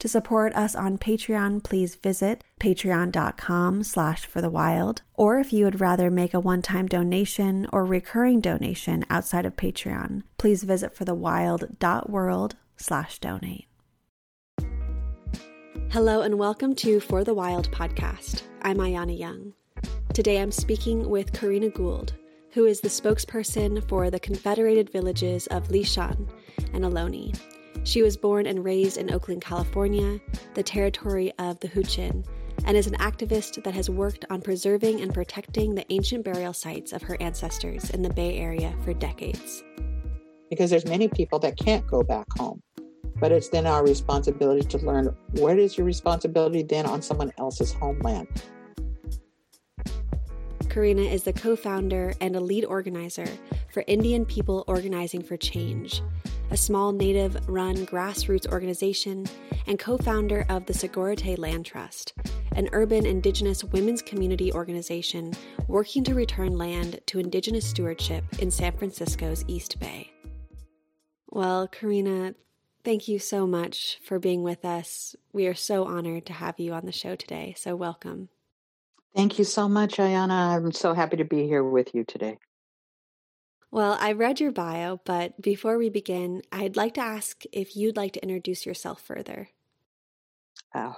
To support us on Patreon, please visit patreon.com slash for the wild. Or if you would rather make a one-time donation or recurring donation outside of Patreon, please visit forthewild.world slash donate. Hello and welcome to For the Wild podcast. I'm Ayana Young. Today I'm speaking with Corrina Gould, who is the spokesperson for the Confederated Villages of Lisjan and Ohlone, she was born and raised in Oakland, California, the territory of the Huichin, and is an activist that has worked on preserving and protecting the ancient burial sites of her ancestors in the Bay Area for decades. Because there's many people that can't go back home. But it's then our responsibility to learn what is your responsibility then on someone else's homeland. Corrina is the co founder and a lead organizer for Indian People Organizing for Change, a small native run grassroots organization, and co founder of the Sogorea Te Land Trust, an urban indigenous women's community organization working to return land to indigenous stewardship in San Francisco's East Bay. Well, Corrina, thank you so much for being with us. We are so honored to have you on the show today, so welcome. Thank you so much, Ayana. I'm so happy to be here with you today. Well, I read your bio, but before we begin, I'd like to ask if you'd like to introduce yourself further. Uh,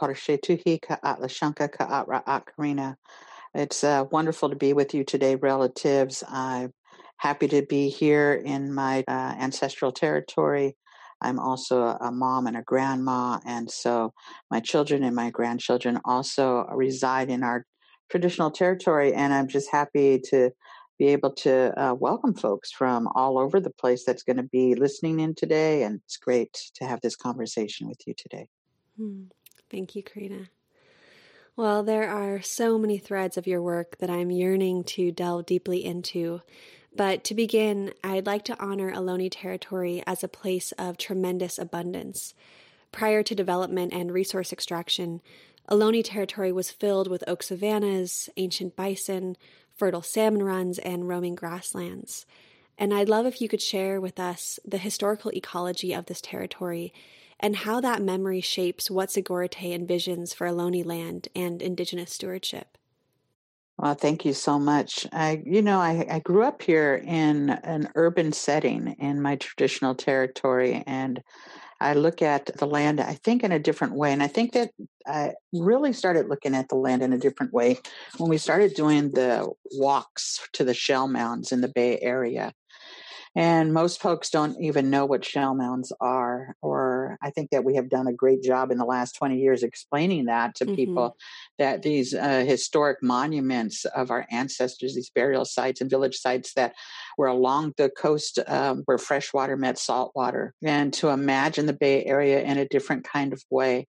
it's uh, wonderful to be with you today, relatives. I'm happy to be here in my uh, ancestral territory. I'm also a mom and a grandma, and so my children and my grandchildren also reside in our traditional territory. And I'm just happy to be able to uh, welcome folks from all over the place that's going to be listening in today. And it's great to have this conversation with you today. Hmm. Thank you, Corrina. Well, there are so many threads of your work that I'm yearning to delve deeply into. But to begin, I'd like to honor Ohlone territory as a place of tremendous abundance. Prior to development and resource extraction, Ohlone territory was filled with oak savannas, ancient bison, fertile salmon runs, and roaming grasslands. And I'd love if you could share with us the historical ecology of this territory and how that memory shapes what Sogorea envisions for Ohlone land and Indigenous stewardship. Well, thank you so much. I, you know, I, I grew up here in an urban setting in my traditional territory, and I look at the land, I think, in a different way. And I think that I really started looking at the land in a different way when we started doing the walks to the shell mounds in the Bay Area. And most folks don't even know what shell mounds are. Or I think that we have done a great job in the last 20 years explaining that to mm-hmm. people that these uh, historic monuments of our ancestors, these burial sites and village sites that were along the coast um, where fresh water met salt water, and to imagine the Bay Area in a different kind of way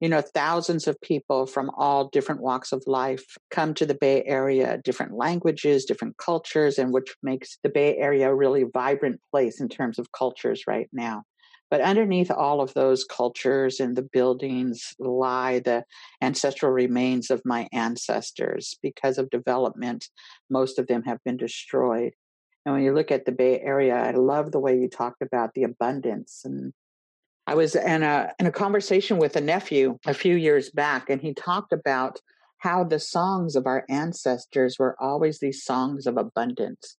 you know thousands of people from all different walks of life come to the bay area different languages different cultures and which makes the bay area a really vibrant place in terms of cultures right now. But underneath all of those cultures and the buildings lie the ancestral remains of my ancestors. Because of development most of them have been destroyed. And when you look at the bay area i love the way you talked about the abundance and I was in a in a conversation with a nephew a few years back, and he talked about how the songs of our ancestors were always these songs of abundance,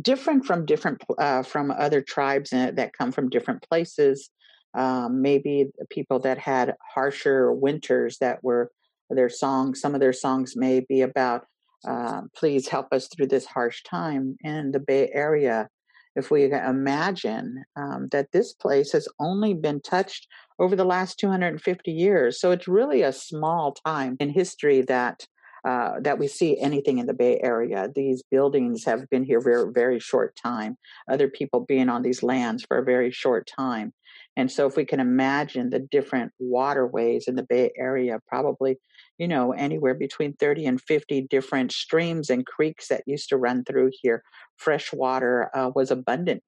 different from different uh, from other tribes that come from different places. Um, maybe people that had harsher winters that were their songs. Some of their songs may be about uh, please help us through this harsh time in the Bay Area if we imagine um, that this place has only been touched over the last 250 years. So it's really a small time in history that uh, that we see anything in the Bay Area. These buildings have been here very, very short time. Other people being on these lands for a very short time. And so, if we can imagine the different waterways in the Bay Area, probably, you know, anywhere between 30 and 50 different streams and creeks that used to run through here, fresh water uh, was abundant.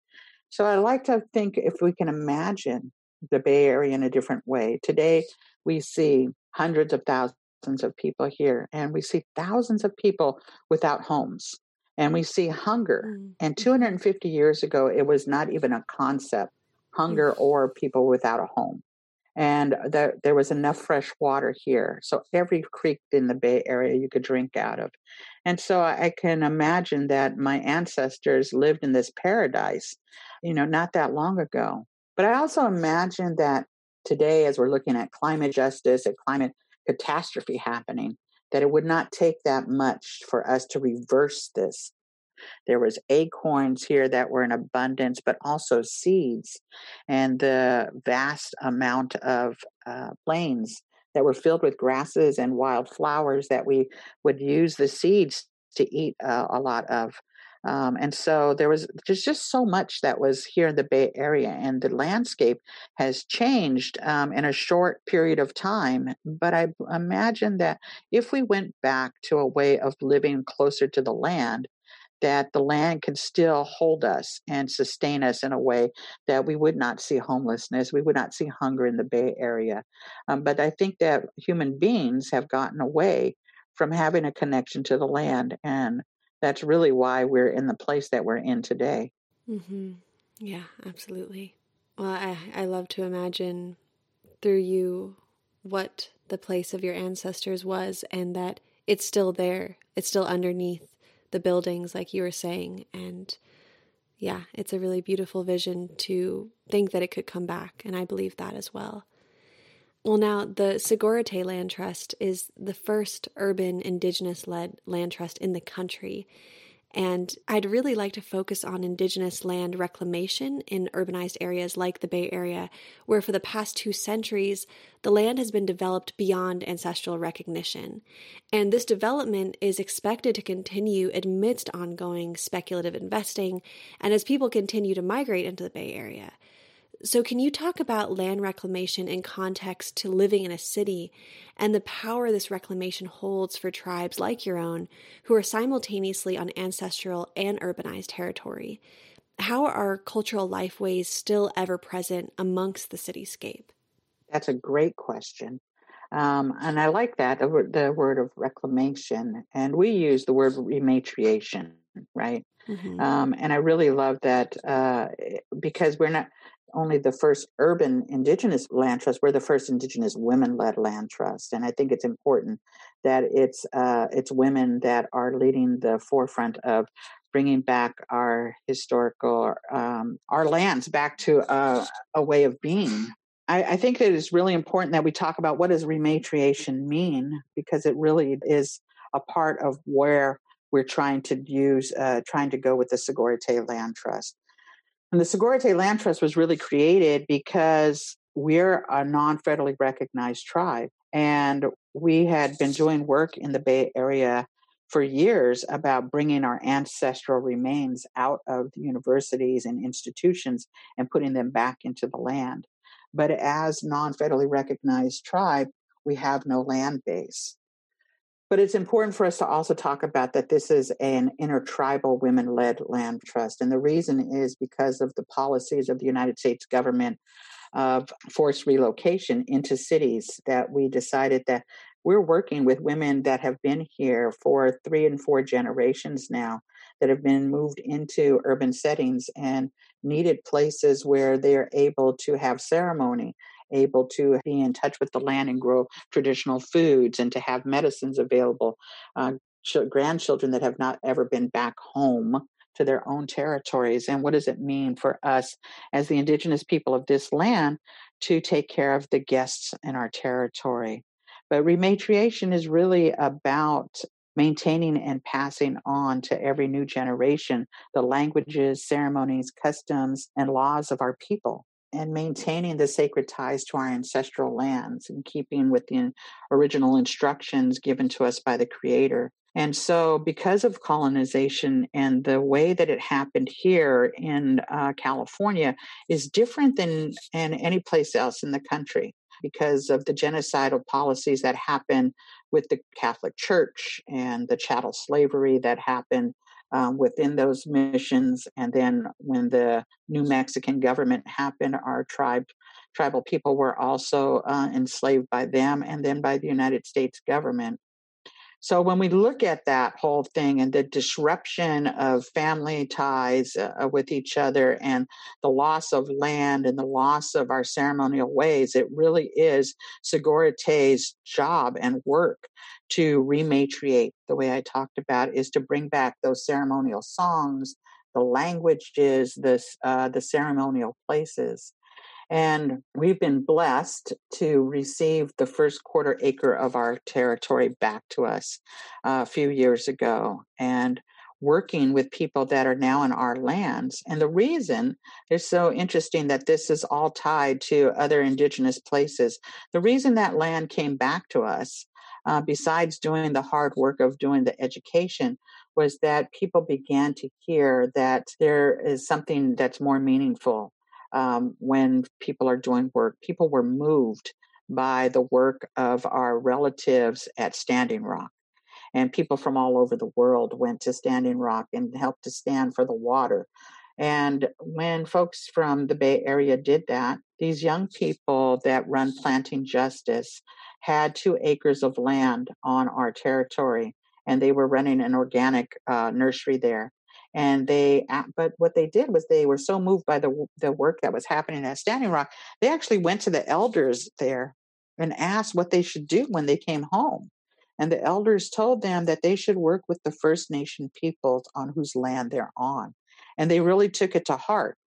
So, I like to think if we can imagine the Bay Area in a different way. Today, we see hundreds of thousands of people here, and we see thousands of people without homes. And we see hunger. Mm. And 250 years ago, it was not even a concept hunger mm. or people without a home. And the, there was enough fresh water here. So every creek in the Bay Area you could drink out of. And so I can imagine that my ancestors lived in this paradise, you know, not that long ago. But I also imagine that today, as we're looking at climate justice, at climate catastrophe happening, that it would not take that much for us to reverse this. There was acorns here that were in abundance, but also seeds, and the vast amount of uh, plains that were filled with grasses and wild flowers that we would use the seeds to eat uh, a lot of. Um, and so there was there's just so much that was here in the Bay Area, and the landscape has changed um, in a short period of time. But I imagine that if we went back to a way of living closer to the land, that the land can still hold us and sustain us in a way that we would not see homelessness, we would not see hunger in the Bay Area. Um, but I think that human beings have gotten away from having a connection to the land and that's really why we're in the place that we're in today. Mm-hmm. Yeah, absolutely. Well, I, I love to imagine through you what the place of your ancestors was and that it's still there. It's still underneath the buildings, like you were saying. And yeah, it's a really beautiful vision to think that it could come back. And I believe that as well. Well, now, the Sogorea Te Land Trust is the first urban indigenous led land trust in the country. And I'd really like to focus on indigenous land reclamation in urbanized areas like the Bay Area, where for the past two centuries, the land has been developed beyond ancestral recognition. And this development is expected to continue amidst ongoing speculative investing and as people continue to migrate into the Bay Area. So, can you talk about land reclamation in context to living in a city and the power this reclamation holds for tribes like your own who are simultaneously on ancestral and urbanized territory? How are cultural lifeways still ever present amongst the cityscape? That's a great question. Um, and I like that, the word, of reclamation. And we use the word rematriation, right? Mm-hmm. Um, and I really love that uh, because we're not, only the first urban indigenous land trust. We're the first indigenous women-led land trust, and I think it's important that it's uh, it's women that are leading the forefront of bringing back our historical um, our lands back to a, a way of being. I, I think it is really important that we talk about what does rematriation mean because it really is a part of where we're trying to use, uh, trying to go with the Sogorea Te Land Trust. And the Sogorea Te Land Trust was really created because we're a non federally recognized tribe. And we had been doing work in the Bay Area for years about bringing our ancestral remains out of the universities and institutions and putting them back into the land. But as non federally recognized tribe, we have no land base. But it's important for us to also talk about that this is an intertribal women led land trust. And the reason is because of the policies of the United States government of forced relocation into cities that we decided that we're working with women that have been here for three and four generations now that have been moved into urban settings and needed places where they're able to have ceremony able to be in touch with the land and grow traditional foods and to have medicines available. Uh, ch- grandchildren that have not ever been back home to their own territories. And what does it mean for us as the indigenous people of this land to take care of the guests in our territory? But rematriation is really about maintaining and passing on to every new generation the languages, ceremonies, customs, and laws of our people and maintaining the sacred ties to our ancestral lands and keeping with the original instructions given to us by the creator. And so, because of colonization and the way that it happened here in uh, California is different than in any place else in the country because of the genocidal policies that happen with the Catholic Church and the chattel slavery that happened um, within those missions. And then when the new Mexican government happened, our tribe tribal people were also uh, enslaved by them and then by the United States government. So when we look at that whole thing and the disruption of family ties uh, with each other and the loss of land and the loss of our ceremonial ways, it really is Sogorea Te's job and work to rematriate. The way I talked about is to bring back those ceremonial songs, the languages, this uh, the ceremonial places. And we've been blessed to receive the first quarter acre of our territory back to us uh, a few years ago. And working with people that are now in our lands. And the reason is so interesting that this is all tied to other indigenous places. The reason that land came back to us, uh, besides doing the hard work of doing the education, was that people began to hear that there is something that's more meaningful um, when people are doing work. People were moved by the work of our relatives at Standing Rock. And people from all over the world went to Standing Rock and helped to stand for the water. And when folks from the Bay Area did that, these young people that run Planting Justice had two acres of land on our territory, and they were running an organic uh, nursery there. And they but what they did was they were so moved by the the work that was happening at Standing Rock they actually went to the elders there and asked what they should do when they came home. And the elders told them that they should work with the First Nation peoples on whose land they're on. And they really took it to heart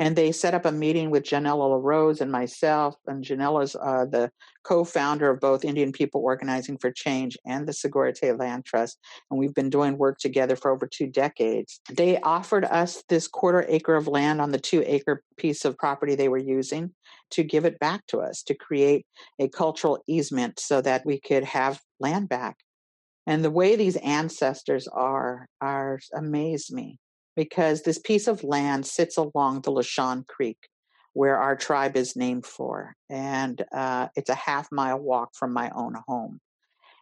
and they set up a meeting with Johnella LaRose and myself. And Johnella's uh, the co-founder of both Indian People Organizing for Change and the Sogorea Te Land Trust, and we've been doing work together for over two decades. They offered us this quarter acre of land on the two acre piece of property they were using to give it back to us to create a cultural easement so that we could have land back. And the way these ancestors are are amaze me because this piece of land sits along the Lisjan Creek, where our tribe is named for. And uh, it's a half mile walk from my own home.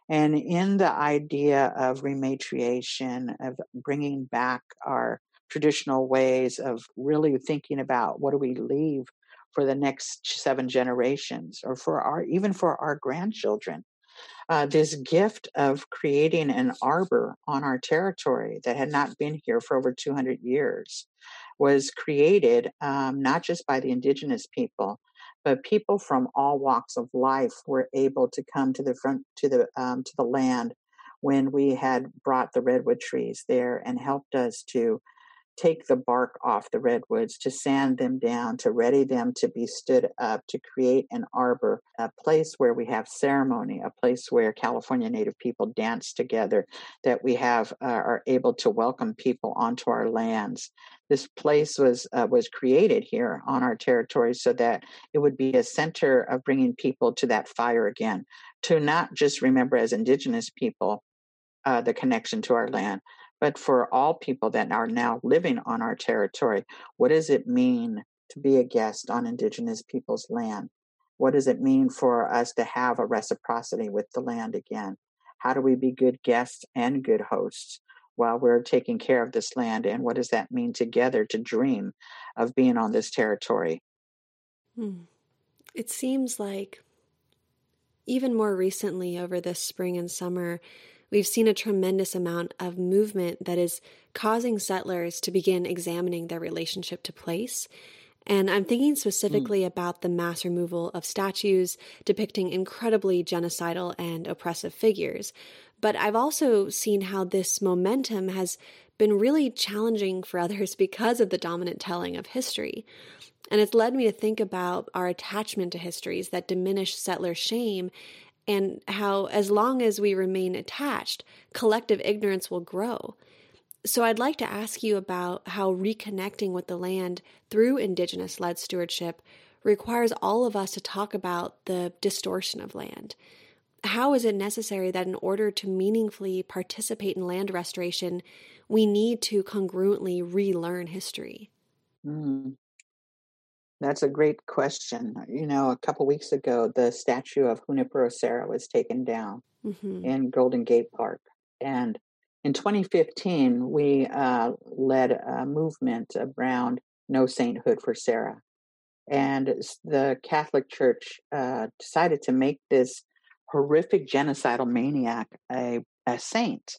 And in the idea of rematriation, of bringing back our traditional ways of really thinking about what do we leave for the next seven generations or for our even for our grandchildren uh, this gift of creating an arbor on our territory that had not been here for over 200 years was created um, not just by the indigenous people but people from all walks of life were able to come to the front to the um, to the land when we had brought the redwood trees there and helped us to take the bark off the redwoods, to sand them down, to ready them to be stood up, to create an arbor, a place where we have ceremony, a place where California Native people dance together, that we have uh, are able to welcome people onto our lands. This place was uh, was created here on our territory so that it would be a center of bringing people to that fire again, to not just remember as Indigenous people uh, the connection to our land, but for all people that are now living on our territory, what does it mean to be a guest on Indigenous people's land? What does it mean for us to have a reciprocity with the land again? How do we be good guests and good hosts while we're taking care of this land? And what does that mean together to dream of being on this territory? Hmm. It seems like even more recently over this spring and summer, we've seen a tremendous amount of movement that is causing settlers to begin examining their relationship to place. And I'm thinking specifically mm. about the mass removal of statues depicting incredibly genocidal and oppressive figures. But I've also seen how this momentum has been really challenging for others because of the dominant telling of history. And it's led me to think about our attachment to histories that diminish settler shame and how, as long as we remain attached, collective ignorance will grow. So, I'd like to ask you about how reconnecting with the land through Indigenous led stewardship requires all of us to talk about the distortion of land. How is it necessary that in order to meaningfully participate in land restoration, we need to congruently relearn history? Mm. That's a great question. You know, a couple weeks ago, the statue of Junipero Serra was taken down mm-hmm. in Golden Gate Park. And in 2015, we uh, led a movement around no sainthood for Serra. And the Catholic Church uh, decided to make this horrific genocidal maniac a, a saint.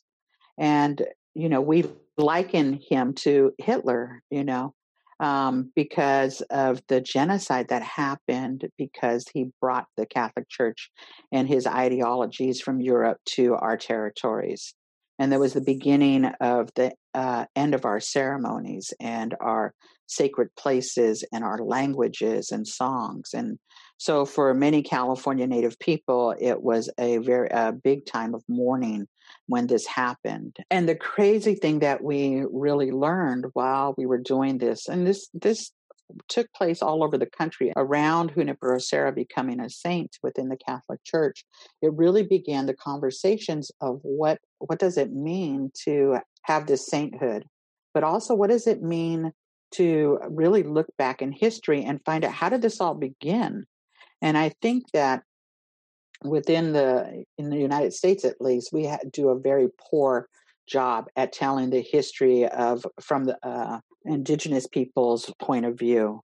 And, you know, we liken him to Hitler, you know, um, because of the genocide that happened because he brought the Catholic Church and his ideologies from Europe to our territories. And that was the beginning of the uh, end of our ceremonies and our sacred places and our languages and songs. And so, for many California Native people, it was a very a big time of mourning when this happened. And the crazy thing that we really learned while we were doing this, and this this took place all over the country around Junipero Serra becoming a saint within the Catholic Church. It really began the conversations of what what does it mean to have this sainthood, but also what does it mean to really look back in history and find out how did this all begin? And I think that within the in the United States at least, we do a very poor job at telling the history of from the uh, indigenous people's point of view.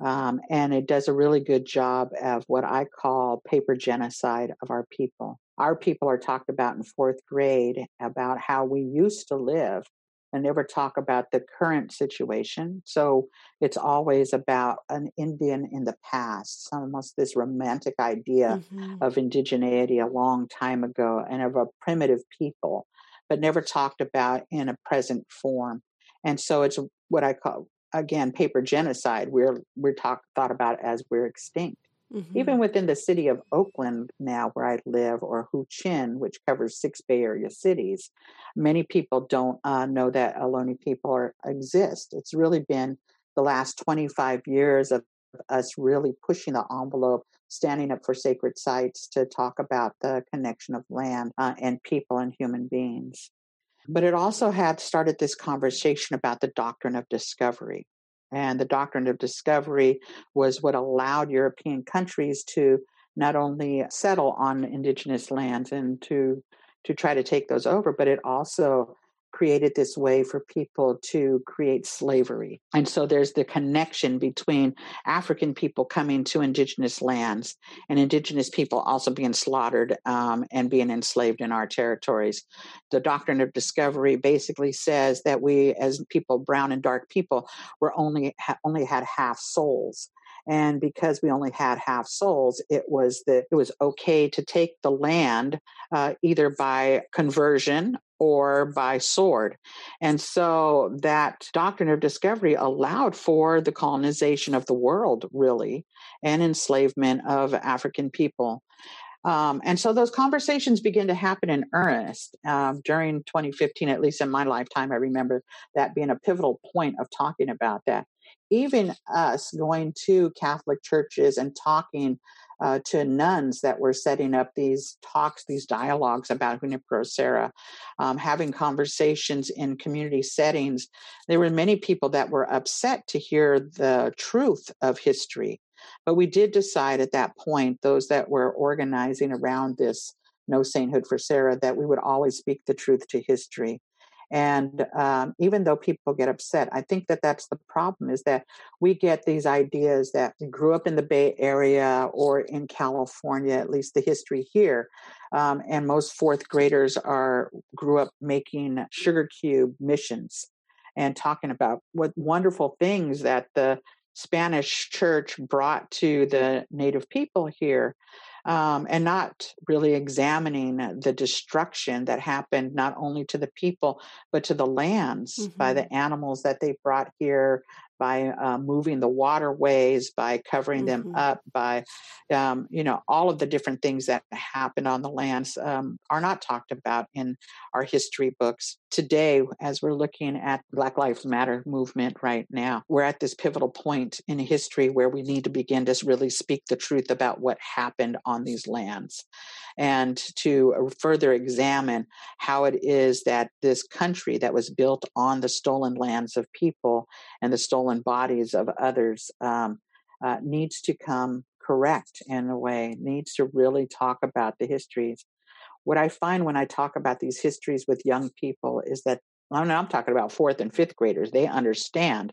Um, and it does a really good job of what I call paper genocide of our people. Our people are talked about in fourth grade about how we used to live and never talk about the current situation. So it's always about an Indian in the past, almost this romantic idea mm-hmm. of indigeneity a long time ago and of a primitive people, but never talked about in a present form. And so it's what I call again paper genocide. We're we're talk, thought about as we're extinct. Mm-hmm. Even within the city of Oakland now, where I live, or Huichin, which covers six Bay Area cities, many people don't uh, know that Ohlone people are, exist. It's really been the last 25 years of us really pushing the envelope, standing up for sacred sites to talk about the connection of land uh, and people and human beings. But it also had started this conversation about the doctrine of discovery. And the doctrine of discovery was what allowed European countries to not only settle on indigenous lands and to to try to take those over, but it also created this way for people to create slavery. And so there's the connection between African people coming to indigenous lands and indigenous people also being slaughtered um, and being enslaved in our territories. The doctrine of discovery basically says that we, as people, brown and dark people, were only ha- only had half souls and because we only had half souls it was that it was okay to take the land uh, either by conversion or by sword. And so that doctrine of discovery allowed for the colonization of the world, really, and enslavement of African people. Um, and so those conversations begin to happen in earnest um, during 2015, at least in my lifetime. I remember that being a pivotal point of talking about that. Even us going to Catholic churches and talking uh, to nuns that were setting up these talks, these dialogues about Junipero Serra, um, having conversations in community settings. There were many people that were upset to hear the truth of history. But we did decide at that point, those that were organizing around this No Sainthood for Serra, that we would always speak the truth to history. And um, even though people get upset, I think that that's the problem is that we get these ideas that grew up in the Bay Area or in California, at least the history here. Um, and most fourth graders are grew up making sugar cube missions and talking about what wonderful things that the Spanish church brought to the native people here um, and not really examining the destruction that happened not only to the people but to the lands mm-hmm. by the animals that they brought here by uh, moving the waterways, by covering mm-hmm. them up, by, um, you know, all of the different things that happened on the lands um, are not talked about in our history books. Today, as we're looking at Black Lives Matter movement right now, we're at this pivotal point in history where we need to begin to really speak the truth about what happened on these lands and to further examine how it is that this country that was built on the stolen lands of people and the stolen bodies of others um, uh, needs to come correct in a way, needs to really talk about the histories. What I find when I talk about these histories with young people is that I'm, I'm talking about fourth and fifth graders. They understand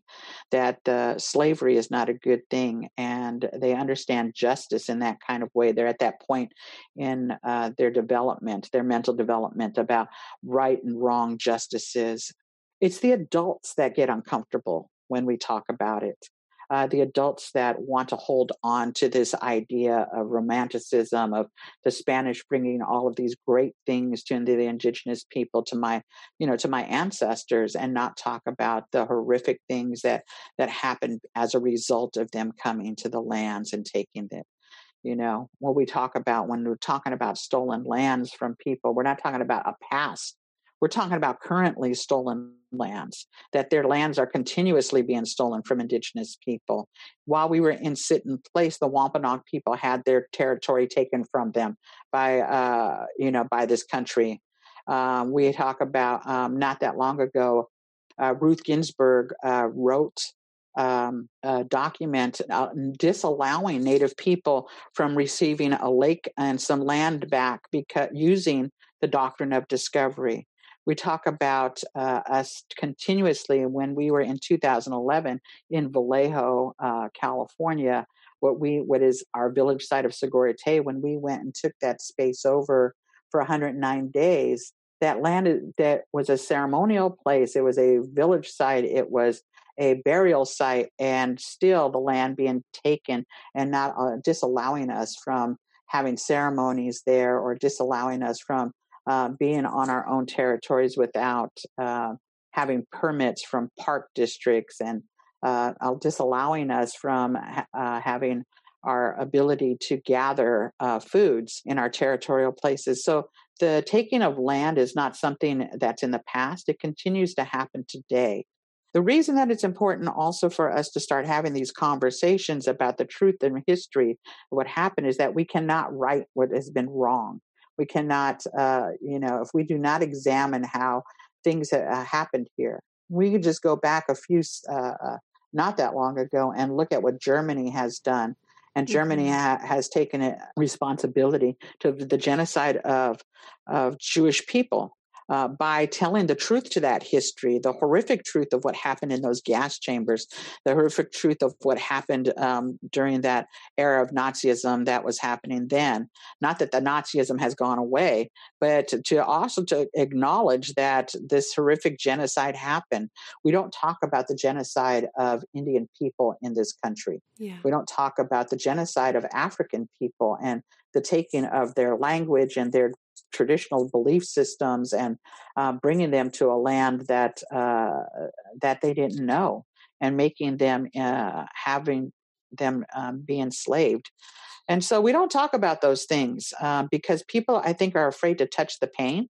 that uh, slavery is not a good thing, and they understand justice in that kind of way. They're at that point in uh, their development, their mental development about right and wrong justices. It's the adults that get uncomfortable when we talk about it uh, the adults that want to hold on to this idea of romanticism of the Spanish bringing all of these great things to the indigenous people, to my, you know, to my ancestors, and not talk about the horrific things that that happened as a result of them coming to the lands and taking them you know what we talk about when we're talking about stolen lands from people we're not talking about a past we're talking about currently stolen lands, that their lands are continuously being stolen from indigenous people. While we were in sit in place, the Wampanoag people had their territory taken from them by, uh, you know, by this country. Um, we talk about um, not that long ago, uh, Ruth Ginsburg uh, wrote um, a document uh, disallowing Native people from receiving a lake and some land back because using the doctrine of discovery we talk about uh, us continuously when we were in 2011 in Vallejo, uh, California, what we what is our village site of Sogorea Te, when we went and took that space over for 109 days, that land that was a ceremonial place. It was a village site. It was a burial site, and still the land being taken and not uh, disallowing us from having ceremonies there or disallowing us from uh, being on our own territories without uh, having permits from park districts and uh, disallowing us from uh, having our ability to gather uh, foods in our territorial places. So the taking of land is not something that's in the past, it continues to happen today. The reason that it's important also for us to start having these conversations about the truth and history what happened is that we cannot right what has been wrong. We cannot, uh, you know, if we do not examine how things uh, happened here, we could just go back a few, uh, uh, not that long ago, and look at what Germany has done. And Germany mm-hmm. ha- has taken a responsibility to the genocide of of Jewish people uh, by telling the truth to that history, the horrific truth of what happened in those gas chambers, the horrific truth of what happened um, during that era of Nazism that was happening then. Not that the Nazism has gone away, but to also to acknowledge that this horrific genocide happened. We don't talk about the genocide of Indian people in this country. Yeah. We don't talk about the genocide of African people and the taking of their language and their traditional belief systems and uh, bringing them to a land that uh, that they didn't know and making them uh, having them um, be enslaved. And so we don't talk about those things um, because people, I think, are afraid to touch the pain.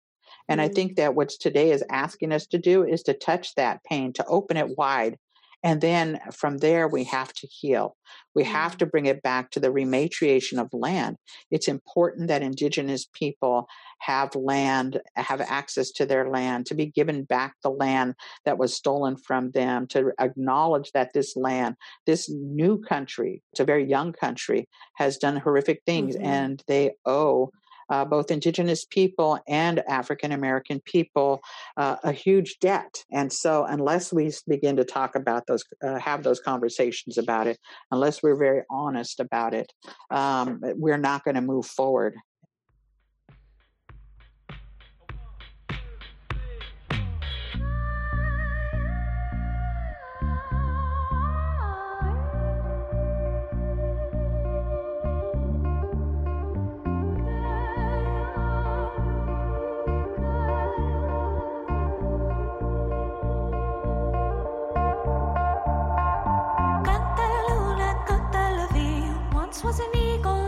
And mm-hmm. I think that what today is asking us to do is to touch that pain, to open it wide, and then from there, we have to heal. We have mm. to bring it back to the rematriation of land. It's important that Indigenous people have land, have access to their land, to be given back the land that was stolen from them, to acknowledge that this land, this new country, it's a very young country, has done horrific things mm-hmm. and they owe uh, both Indigenous people and African American people uh, a huge debt. And so, unless we begin to talk about those, uh, have those conversations about it, unless we're very honest about it, um, we're not going to move forward. was an eagle.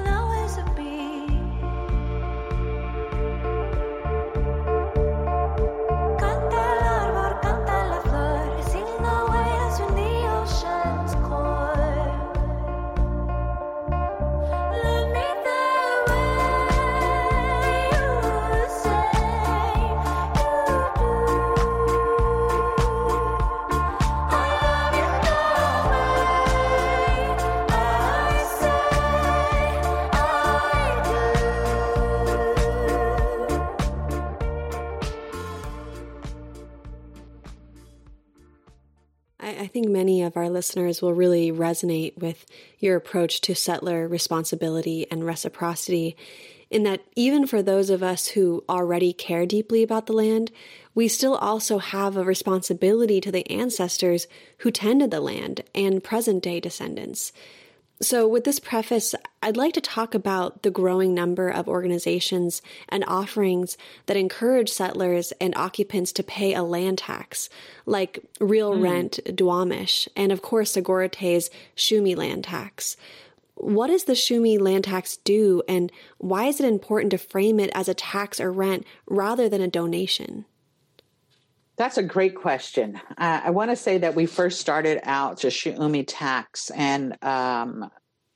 Many of our listeners will really resonate with your approach to settler responsibility and reciprocity, in that even for those of us who already care deeply about the land, we still also have a responsibility to the ancestors who tended the land and present day descendants. So, with this preface, I'd like to talk about the growing number of organizations and offerings that encourage settlers and occupants to pay a land tax, like Real mm. Rent Duwamish, and of course, Sogorete's Shuumi land tax. What does the Shuumi land tax do, and why is it important to frame it as a tax or rent rather than a donation? That's a great question. Uh, I want to say that we first started out to Shuumi tax and um,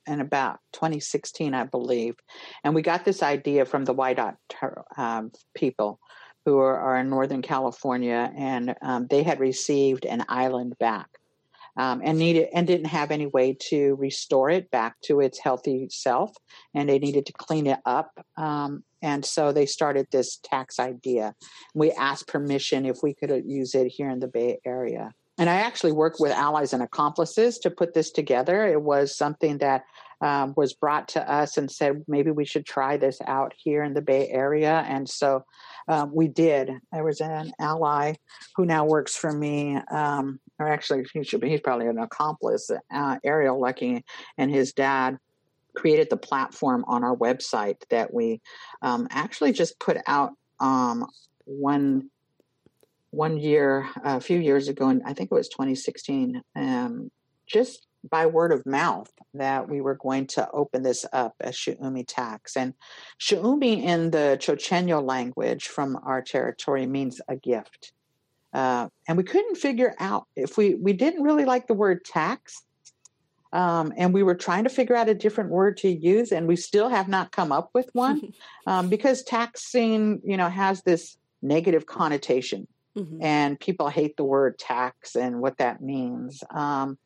in about 2016, I believe, and we got this idea from the Wiyot um, people who are, are, in Northern California, and um, they had received an island back. Um, and needed and didn't have any way to restore it back to its healthy self, and they needed to clean it up. Um, and so they started this tax idea. We asked permission if we could uh, use it here in the Bay Area. And I actually worked with allies and accomplices to put this together. It was something that um, was brought to us and said maybe we should try this out here in the Bay Area. And so um, we did. There was an ally who now works for me, um, or actually he should be, he's probably an accomplice, uh, Ariel Luckey and his dad created the platform on our website that we um, actually just put out um, one one year a few years ago and i think it was 2016 um, just by word of mouth that we were going to open this up as Shuumi tax. And Shuumi in the Chochenyo language from our territory means a gift. Uh, and we couldn't figure out if we, we didn't really like the word tax um, and we were trying to figure out a different word to use, and we still have not come up with one um, because taxing, you know, has this negative connotation, mm-hmm. and people hate the word tax and what that means. Um,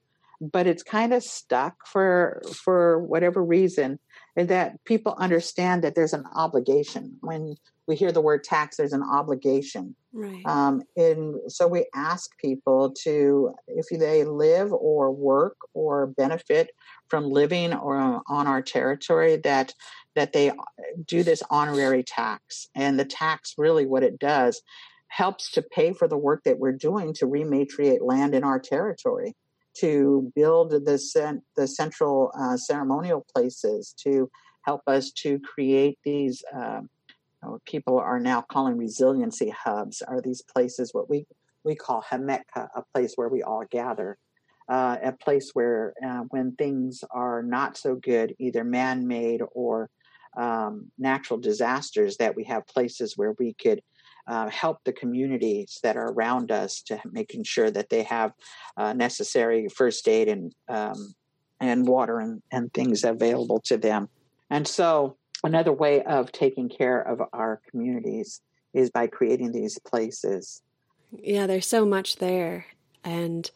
but it's kind of stuck for for whatever reason, and that people understand that there's an obligation when we hear the word tax. There's an obligation, Right. Um, and so we ask people to, if they live or work or benefit from living or on our territory, that that they do this honorary tax. And the tax, really, what it does, helps to pay for the work that we're doing to rematriate land in our territory, to build the the central uh, ceremonial places, to help us to create these. Uh, what people are now calling resiliency hubs are these places what we we call Himmetka, a place where we all gather, uh, a place where uh, when things are not so good, either man-made or um, natural disasters, that we have places where we could uh, help the communities that are around us to making sure that they have uh, necessary first aid and um, and water and, and things available to them. And so another way of taking care of our communities is by creating these places. Yeah, there's so much there. And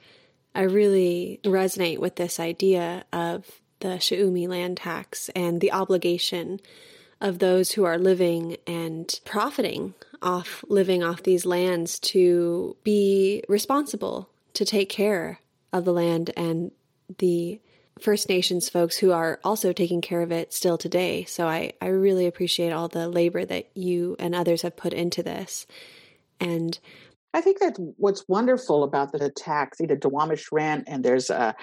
I really resonate with this idea of the Shuumi land tax and the obligation of those who are living and profiting off living off these lands to be responsible to take care of the land and the First Nations folks who are also taking care of it still today. So I, I really appreciate all the labor that you and others have put into this. And I think that what's wonderful about the tax, either Duwamish Rent, and there's a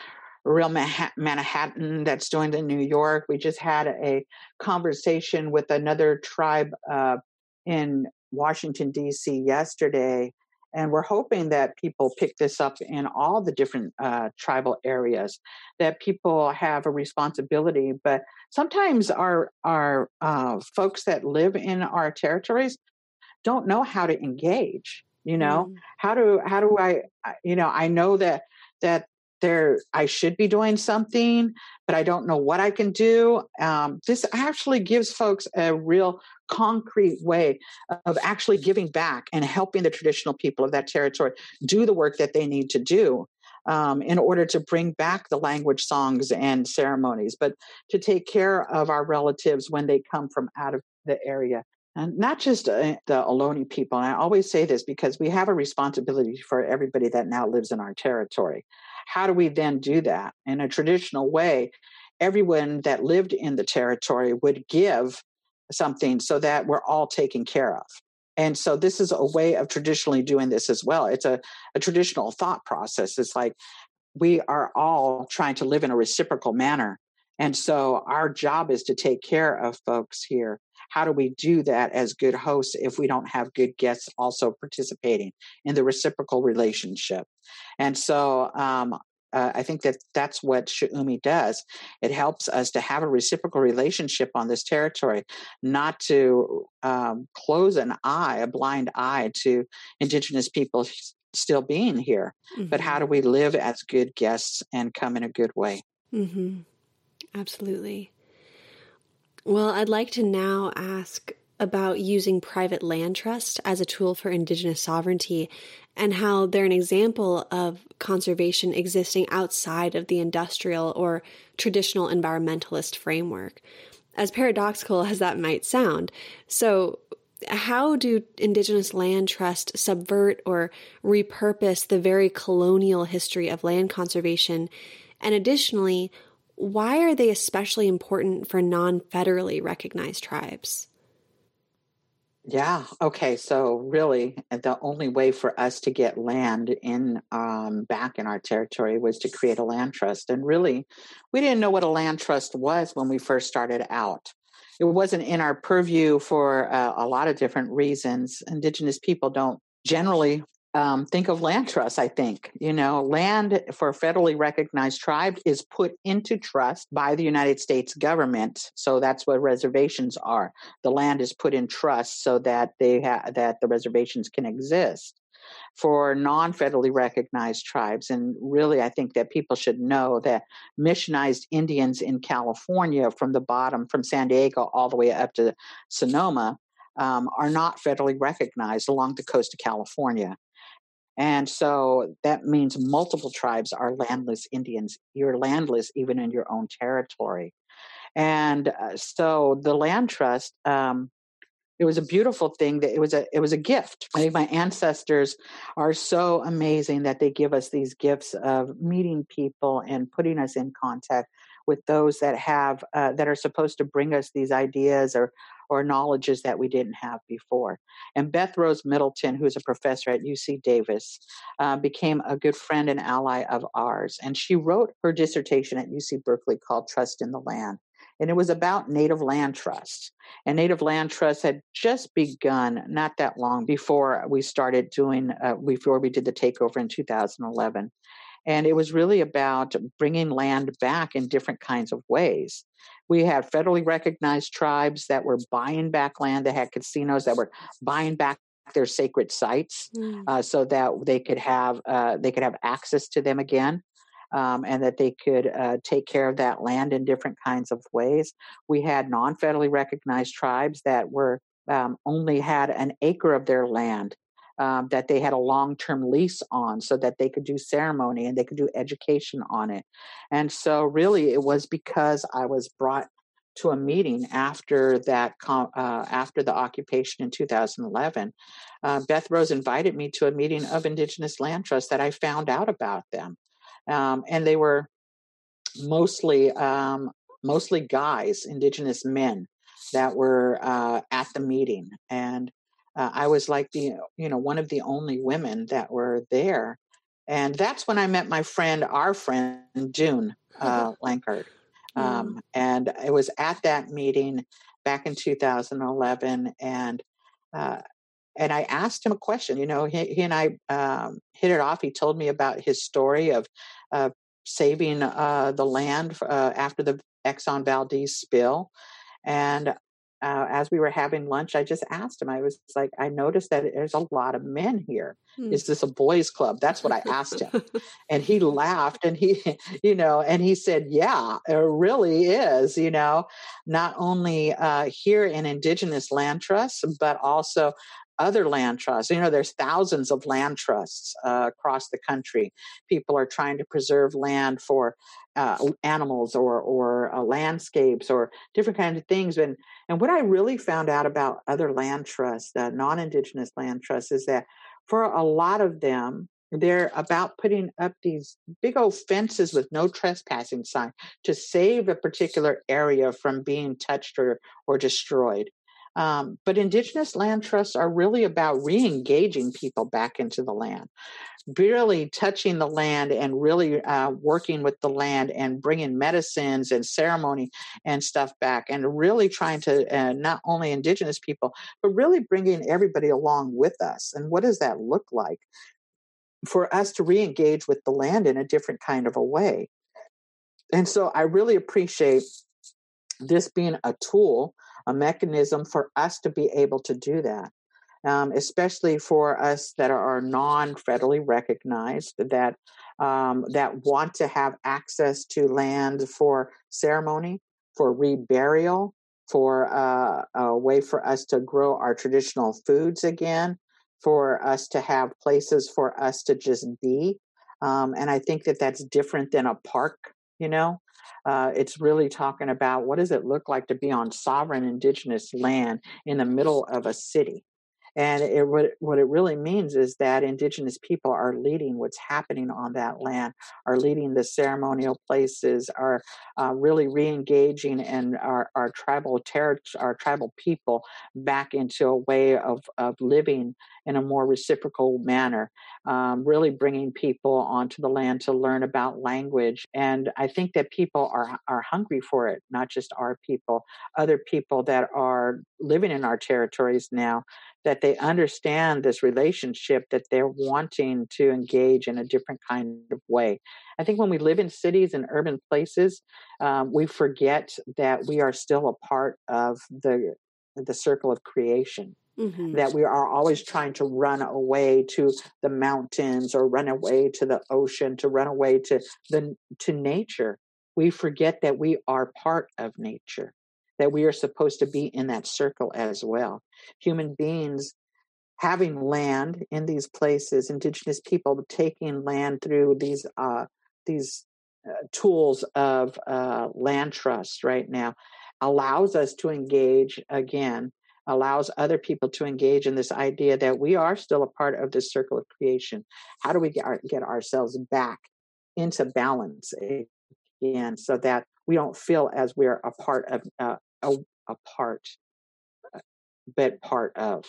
real Manhattan that's joined in New York. We just had a conversation with another tribe uh, in Washington, D.C. yesterday. And we're hoping that people pick this up in all the different uh, tribal areas that people have a responsibility but sometimes our our uh, folks that live in our territories don't know how to engage you know mm. how do how do i you know i know that that there i should be doing something but i don't know what i can do um, this actually gives folks a real concrete way of actually giving back and helping the traditional people of that territory do the work that they need to do um, in order to bring back the language, songs, and ceremonies, but to take care of our relatives when they come from out of the area and not just uh, the Ohlone people. And I always say this because we have a responsibility for everybody that now lives in our territory. How do we then do that? In a traditional way, everyone that lived in the territory would give something so that we're all taken care of. And so this is a way of traditionally doing this as well. It's a, a traditional thought process. It's like we are all trying to live in a reciprocal manner. And so our job is to take care of folks here how do we do that as good hosts if we don't have good guests also participating in the reciprocal relationship? And so um, uh, I think that that's what Shuumi does. It helps us to have a reciprocal relationship on this territory, not to um, close an eye, a blind eye to Indigenous people still being here, mm-hmm. but how do mm-hmm. we live as good guests and come in a good way? Mm-hmm. Absolutely. Well, I'd like to now ask about using private land trust as a tool for Indigenous sovereignty and how they're an example of conservation existing outside of the industrial or traditional environmentalist framework. As paradoxical as that might sound. So, how do Indigenous land trust subvert or repurpose the very colonial history of land conservation? And additionally, why are they especially important for non federally recognized tribes? Yeah. Okay. So really, the only way for us to get land in um, back in our territory was to create a land trust. And really, we didn't know what a land trust was when we first started out. It wasn't in our purview for uh, a lot of different reasons. Indigenous people don't generally um, think of land trust, I think. You know, land for federally recognized tribe is put into trust by the United States government. So that's what reservations are. The land is put in trust so that they ha- that the reservations can exist. For non federally recognized tribes, and really, I think that people should know that missionized Indians in California, from the bottom, from San Diego all the way up to Sonoma, um, are not federally recognized along the coast of California. And so that means multiple tribes are landless Indians. You're landless even in your own territory. And uh, so the land trust, um, it was a beautiful thing that it was a it was a gift. I think my ancestors are so amazing that they give us these gifts of meeting people and putting us in contact with those that have uh, that are supposed to bring us these ideas or or knowledges that we didn't have before. And Beth Rose Middleton, who's a professor at UC Davis, uh, became a good friend and ally of ours. And she wrote her dissertation at UC Berkeley called Trust in the Land. And it was about Native Land Trust. And Native Land Trust had just begun not that long before we started doing, uh, before we did the takeover in 2011. And it was really about bringing land back in different kinds of ways. We had federally recognized tribes that were buying back land, that had casinos that were buying back their sacred sites mm. uh, so that they could have uh, they could have access to them again um, and that they could uh, take care of that land in different kinds of ways we had non-federally recognized tribes that were um, only had an acre of their land um, that they had a long term lease on so that they could do ceremony and they could do education on it. And so, really, it was because I was brought to a meeting after that uh, after the occupation in 2011 uh, beth rose invited me to a meeting of indigenous land trust that i found out about them um, and they were mostly um, mostly guys indigenous men that were uh, at the meeting and uh, I was like the you know one of the only women that were there, and that's when I met my friend, our friend Dune uh, Lankard, um, mm. and it was at that meeting back in 2011, and uh, and I asked him a question. You know, he, he and I um, hit it off. He told me about his story of uh, saving uh, the land uh, after the Exxon Valdez spill. And uh, as we were having lunch, I just asked him. I was like, I noticed that there's a lot of men here. Hmm. Is this a boys' club? That's what I asked him, and he laughed and he, you know, and he said, "Yeah, it really is." You know, not only uh, here in Indigenous Land Trust, but also other land trusts. You know, there's thousands of land trusts uh, across the country. People are trying to preserve land for uh, animals or or uh, landscapes or different kinds of things. And and what I really found out about other land trusts, uh, non-indigenous land trusts, is that for a lot of them, they're about putting up these big old fences with no trespassing sign to save a particular area from being touched or or destroyed. Um, but indigenous land trusts are really about re-engaging people back into the land, really touching the land and really uh, working with the land and bringing medicines and ceremony and stuff back, and really trying to uh, not only indigenous people, but really bringing everybody along with us. And what does that look like for us to re-engage with the land in a different kind of a way? And so I really appreciate this being a tool a mechanism for us to be able to do that. Um, especially for us that are non-federally recognized, that um, that want to have access to land for ceremony, for reburial, for uh, a way for us to grow our traditional foods again, for us to have places for us to just be. Um, and I think that that's different than a park, you know. Uh, it's really talking about what does it look like to be on sovereign indigenous land in the middle of a city. And it, what, what it really means is that indigenous people are leading what's happening on that land, are leading the ceremonial places, are uh, really re-engaging and our, our tribal ter- our tribal people back into a way of, of living in a more reciprocal manner, um, really bringing people onto the land to learn about language. And I think that people are, are hungry for it, not just our people, other people that are living in our territories now, that they understand this relationship, that they're wanting to engage in a different kind of way. I think when we live in cities and urban places, um, we forget that we are still a part of the the circle of creation Mm-hmm. That we are always trying to run away to the mountains or run away to the ocean, to run away to the to nature. We forget that we are part of nature, that we are supposed to be in that circle as well. Human beings having land in these places, indigenous people taking land through these uh, these uh, tools of uh, land trust right now allows us to engage again allows other people to engage in this idea that we are still a part of this circle of creation. How do we get, our, get ourselves back into balance again so that we don't feel as we're a part of uh, a, a part, uh, but part of.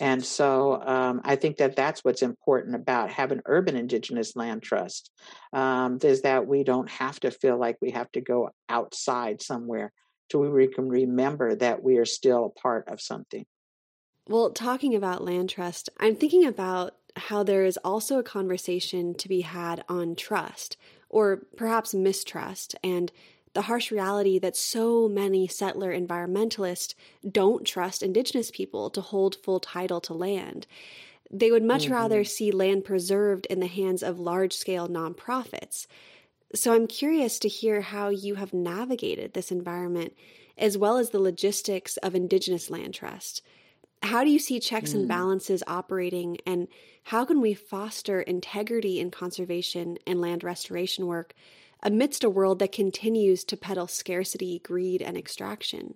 And so um, I think that that's what's important about having urban indigenous land trust um, is that we don't have to feel like we have to go outside somewhere so we can remember that we are still a part of something. Well, talking about land trust, I'm thinking about how there is also a conversation to be had on trust, or perhaps mistrust, and the harsh reality that so many settler environmentalists don't trust Indigenous people to hold full title to land. They would much mm-hmm. rather see land preserved in the hands of large scale nonprofits. So I'm curious to hear how you have navigated this environment as well as the logistics of Indigenous land trust. How do you see checks mm. and balances operating, and how can we foster integrity in conservation and land restoration work amidst a world that continues to peddle scarcity, greed, and extraction?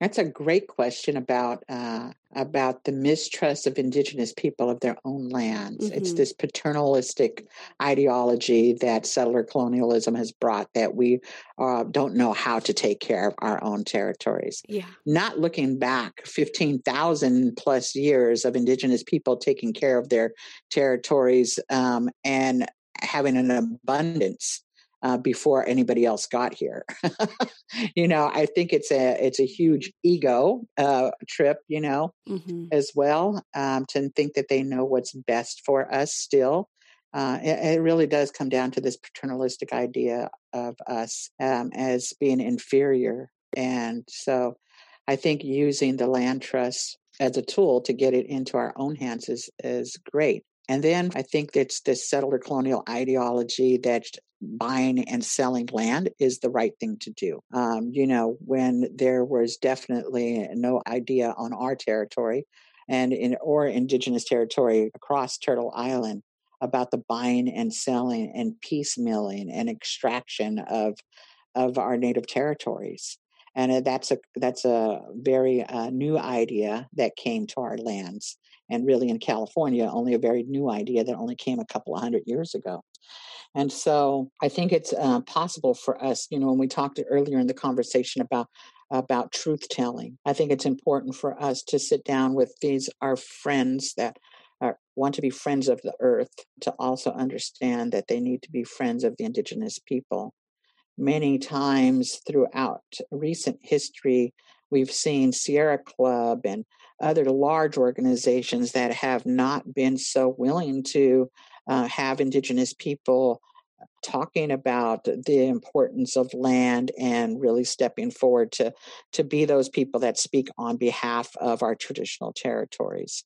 That's a great question about uh, about the mistrust of indigenous people of their own lands. Mm-hmm. It's this paternalistic ideology that settler colonialism has brought that we uh, don't know how to take care of our own territories. Yeah, not looking back fifteen thousand plus years of indigenous people taking care of their territories um, and having an abundance uh, before anybody else got here. you know, I think it's a it's a huge ego uh, trip, you know, mm-hmm. as well um, to think that they know what's best for us. Still, uh, it, it, really does come down to this paternalistic idea of us um, as being inferior, and so I think using the land trust as a tool to get it into our own hands is is great. And then I think it's this settler colonial ideology that buying and selling land is the right thing to do. Um, you know, when there was definitely no idea on our territory and in or indigenous territory across Turtle Island about the buying and selling and piecemealing and extraction of of our native territories and that's a that's a very uh, new idea that came to our lands and really in california only a very new idea that only came a couple of hundred years ago. And so i think it's uh, possible for us you know when we talked earlier in the conversation about about truth telling i think it's important for us to sit down with these our friends that are, want to be friends of the earth to also understand that they need to be friends of the indigenous people. Many times throughout recent history, we've seen Sierra Club and other large organizations that have not been so willing to uh, have Indigenous people talking about the importance of land and really stepping forward to to be those people that speak on behalf of our traditional territories.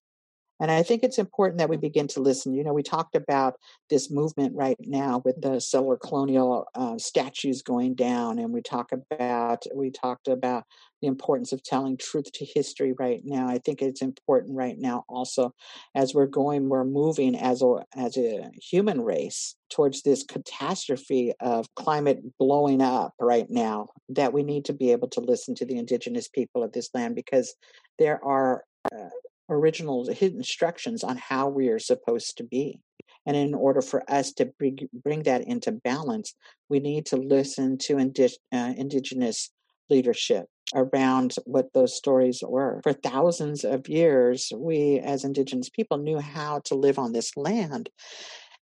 And I think it's important that we begin to listen. You know, we talked about this movement right now with the settler colonial uh, statues going down, and we talk about we talked about the importance of telling truth to history right now. I think it's important right now also as we're going, we're moving as a as a human race towards this catastrophe of climate blowing up right now that we need to be able to listen to the indigenous people of this land because there are uh, original hidden instructions on how we are supposed to be. And in order for us to bring, bring that into balance, we need to listen to indi- uh, indigenous leadership around what those stories were. For thousands of years, we as indigenous people knew how to live on this land.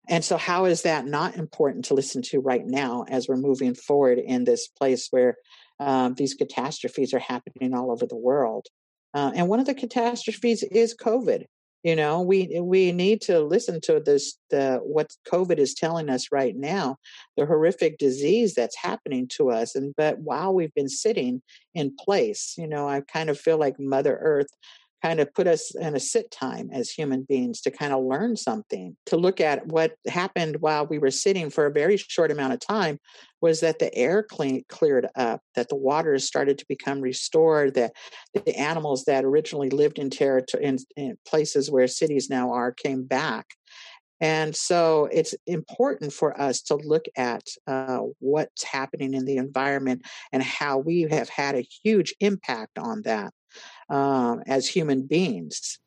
And so, how is that not important to listen to right now as we're moving forward in this place where um, these catastrophes are happening all over the world? Uh, and one of the catastrophes is COVID. You know, we we need to listen to this the what COVID is telling us right now, the horrific disease that's happening to us. And but while we've been sitting in place, you know, I kind of feel like Mother Earth kind of put us in a sit time as human beings to kind of learn something, to look at what happened while we were sitting for a very short amount of time was that the air clean, cleared up, that the waters started to become restored, that the animals that originally lived in, territory, in, in places where cities now are came back. And so it's important for us to look at uh, what's happening in the environment and how we have had a huge impact on that um, as human beings.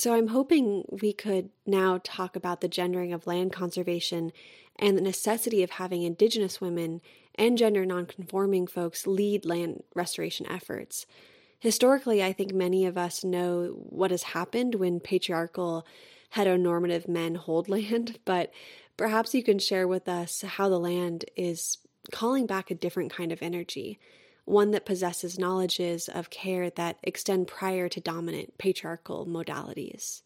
So I'm hoping we could now talk about the gendering of land conservation and the necessity of having Indigenous women and gender nonconforming folks lead land restoration efforts. Historically, I think many of us know what has happened when patriarchal, heteronormative men hold land, but perhaps you can share with us how the land is calling back a different kind of energy, one that possesses knowledges of care that extend prior to dominant patriarchal modalities.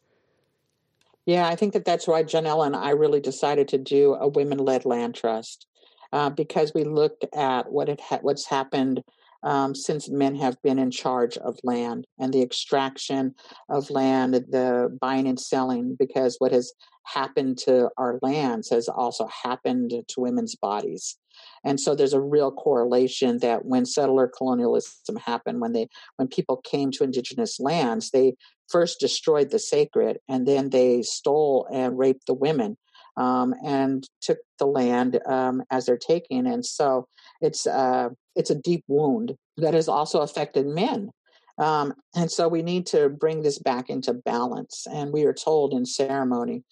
Yeah, I think that that's why Johnella and I really decided to do a women-led land trust uh, because we looked at what it ha- what's happened um, since men have been in charge of land and the extraction of land, the buying and selling, because what has happened to our lands has also happened to women's bodies. And so there's a real correlation that when settler colonialism happened, when they when people came to indigenous lands, they first destroyed the sacred and then they stole and raped the women um, and took the land um, as they're taking. And so it's uh, it's a deep wound that has also affected men. Um, and so we need to bring this back into balance. And we are told in ceremony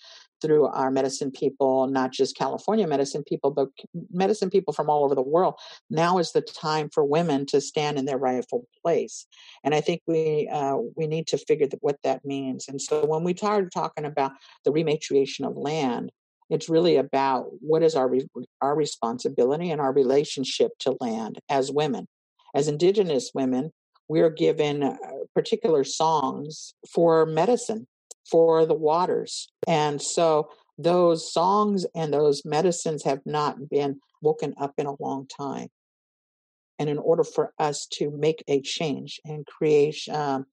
through our medicine people, not just California medicine people, but medicine people from all over the world. Now is the time for women to stand in their rightful place, and I think we uh, we need to figure out what that means. And so when we start talking about the rematriation of land, it's really about what is our re- our responsibility and our relationship to land as women, as Indigenous women. We are given uh, particular songs for medicine for the waters. And so those songs and those medicines have not been woken up in a long time. And in order for us to make a change and create um,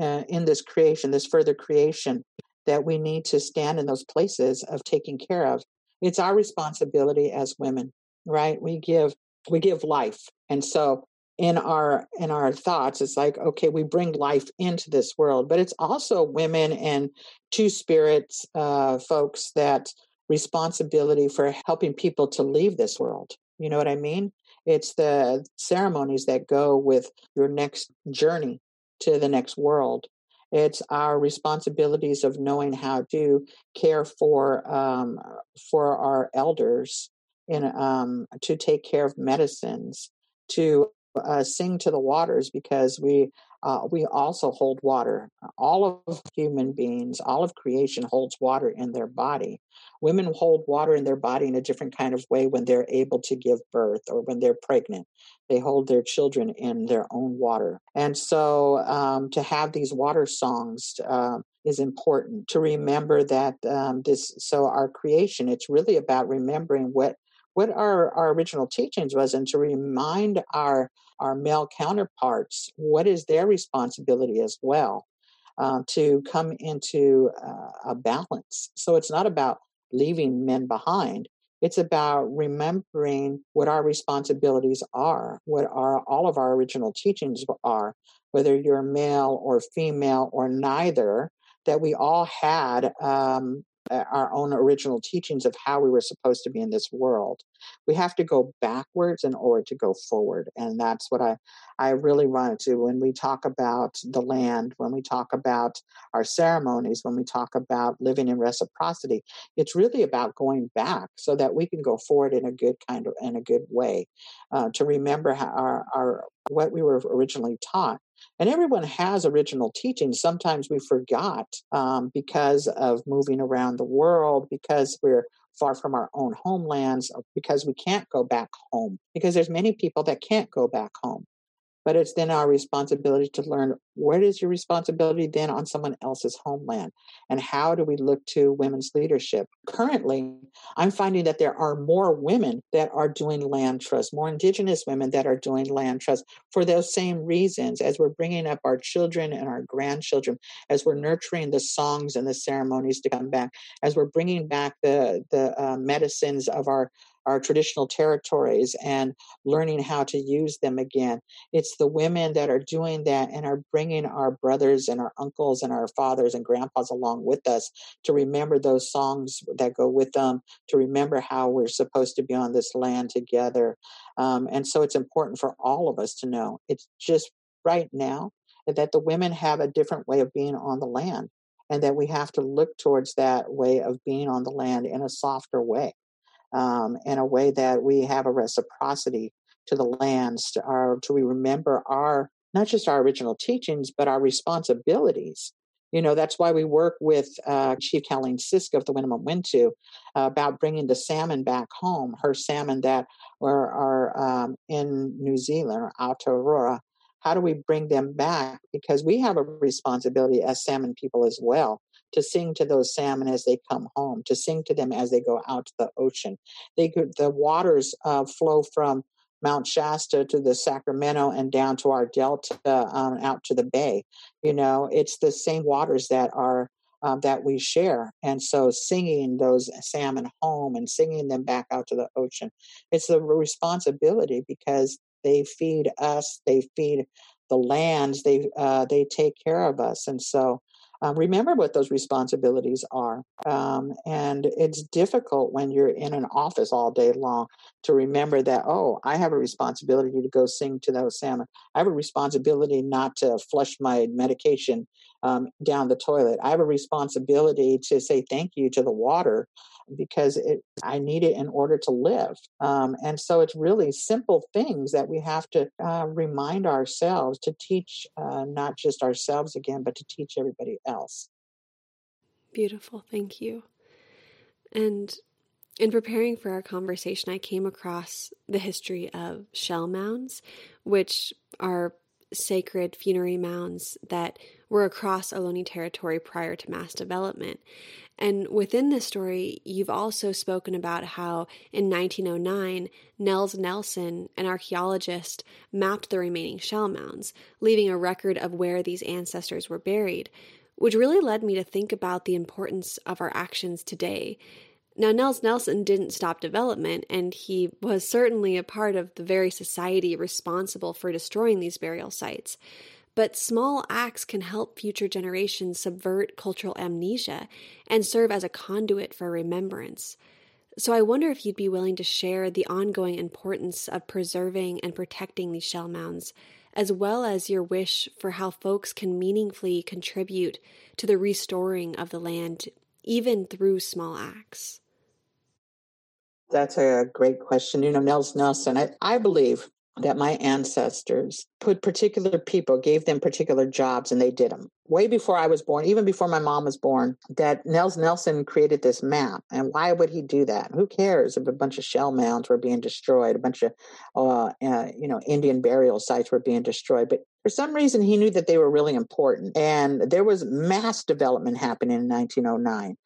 uh, in this creation, this further creation, that we need to stand in those places of taking care of. It's our responsibility as women, right? We give we give life, and so in our in our thoughts it's like okay we bring life into this world but it's also women and two spirits uh, folks that responsibility for helping people to leave this world you know what i mean? It's the ceremonies that go with your next journey to the next world. It's our responsibilities of knowing how to care for um, for our elders and um, to take care of medicines to uh, sing to the waters because we uh, we also hold water. All of human beings, all of creation holds water in their body. Women hold water in their body in a different kind of way when they're able to give birth or when they're pregnant. They hold their children in their own water. And so um, to have these water songs uh, is important to remember that um, this, so our creation, it's really about remembering what what our, our original teachings was and to remind our our male counterparts what is their responsibility as well uh, to come into uh, a balance? So it's not about leaving men behind it's about remembering what our responsibilities are what are all of our original teachings are whether you're male or female or neither that we all had um, our own original teachings of how we were supposed to be in this world. We have to go backwards in order to go forward. And that's what I, I really wanted to when we talk about the land, when we talk about our ceremonies, when we talk about living in reciprocity, it's really about going back so that we can go forward in a good kind of in a good way. Uh, to remember how our, our what we were originally taught and everyone has original teachings. Sometimes we forgot um, because of moving around the world, because we're far from our own homelands, because we can't go back home. Because there's many people that can't go back home but it's then our responsibility to learn what is your responsibility then on someone else's homeland? And how do we look to women's leadership? Currently i'm finding that there are more women that are doing land trust more indigenous women that are doing land trust for those same reasons as we're bringing up our children and our grandchildren as we're nurturing the songs and the ceremonies to come back as we're bringing back the the uh, medicines of our our traditional territories and learning how to use them again. It's the women that are doing that and are bringing our brothers and our uncles and our fathers and grandpas along with us to remember those songs that go with them, to remember how we're supposed to be on this land together. Um, and so it's important for all of us to know. It's just right now that the women have a different way of being on the land and that we have to look towards that way of being on the land in a softer way um, in a way that we have a reciprocity to the lands, to, our, to we remember our not just our original teachings, but our responsibilities. You know, that's why we work with uh, Chief Caleen Sisk of the Winnemem Wintu uh, about bringing the salmon back home, her salmon that are, are um, in New Zealand or Aotearoa. How do we bring them back? Because we have a responsibility as salmon people as well to sing to those salmon as they come home, to sing to them as they go out to the ocean. They could, the waters uh, flow from Mount Shasta to the Sacramento and down to our delta um, out to the bay. You know, it's the same waters that are um, that we share. And so singing those salmon home and singing them back out to the ocean, it's a responsibility because they feed us, they feed the lands, they uh, they take care of us, and so um, remember what those responsibilities are. Um, and it's difficult when you're in an office all day long to remember that, oh, I have a responsibility to go sing to those salmon. I have a responsibility not to flush my medication um, down the toilet. I have a responsibility to say thank you to the water because it, I need it in order to live. Um, and so it's really simple things that we have to uh, remind ourselves to teach uh, not just ourselves again, but to teach everybody else. Beautiful. Thank you. And in preparing for our conversation, I came across the history of shell mounds, which are sacred funerary mounds that were across Ohlone territory prior to mass development. And within this story, you've also spoken about how in 1909, Nels Nelson, an archaeologist, mapped the remaining shell mounds, leaving a record of where these ancestors were buried, which really led me to think about the importance of our actions today. Now, Nels Nelson didn't stop development, and he was certainly a part of the very society responsible for destroying these burial sites. But small acts can help future generations subvert cultural amnesia and serve as a conduit for remembrance. So I wonder if you'd be willing to share the ongoing importance of preserving and protecting these shell mounds, as well as your wish for how folks can meaningfully contribute to the restoring of the land, even through small acts. That's a great question. You know, Nels Nelson, I, I believe that my ancestors put particular people, gave them particular jobs, and they did them. Way before I was born, even before my mom was born, that Nels Nelson created this map. And why would he do that? Who cares if a bunch of shell mounds were being destroyed, a bunch of, uh, uh, you know, Indian burial sites were being destroyed? But for some reason, he knew that they were really important. And there was mass development happening in 1909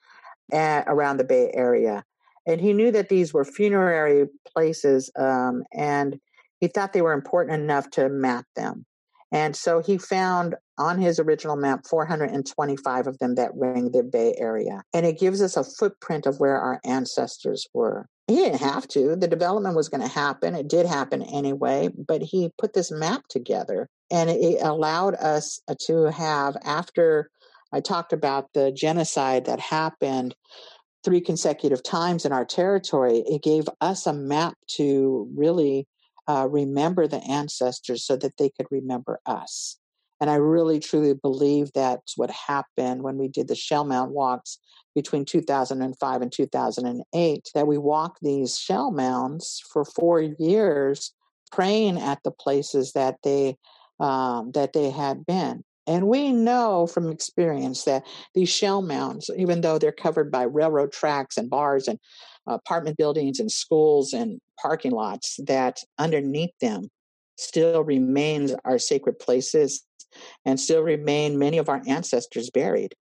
at, around the Bay Area. And he knew that these were funerary places um, and he thought they were important enough to map them. And so he found on his original map 425 of them that ring the Bay Area. And it gives us a footprint of where our ancestors were. He didn't have to. The development was going to happen. It did happen anyway, but he put this map together and it allowed us to have, after I talked about the genocide that happened three consecutive times in our territory, it gave us a map to really uh, remember the ancestors so that they could remember us. And I really truly believe that's what happened when we did the Shell Mound walks between 2005 and 2008, that we walked these shell mounds for four years, praying at the places that they um, that they had been. And we know from experience that these shell mounds, even though they're covered by railroad tracks and bars and uh, apartment buildings and schools and parking lots that underneath them still remains our sacred places and still remain many of our ancestors buried.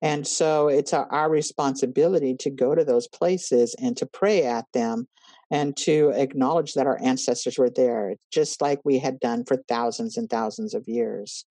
And so it's our, our responsibility to go to those places and to pray at them and to acknowledge that our ancestors were there, just like we had done for thousands and thousands of years.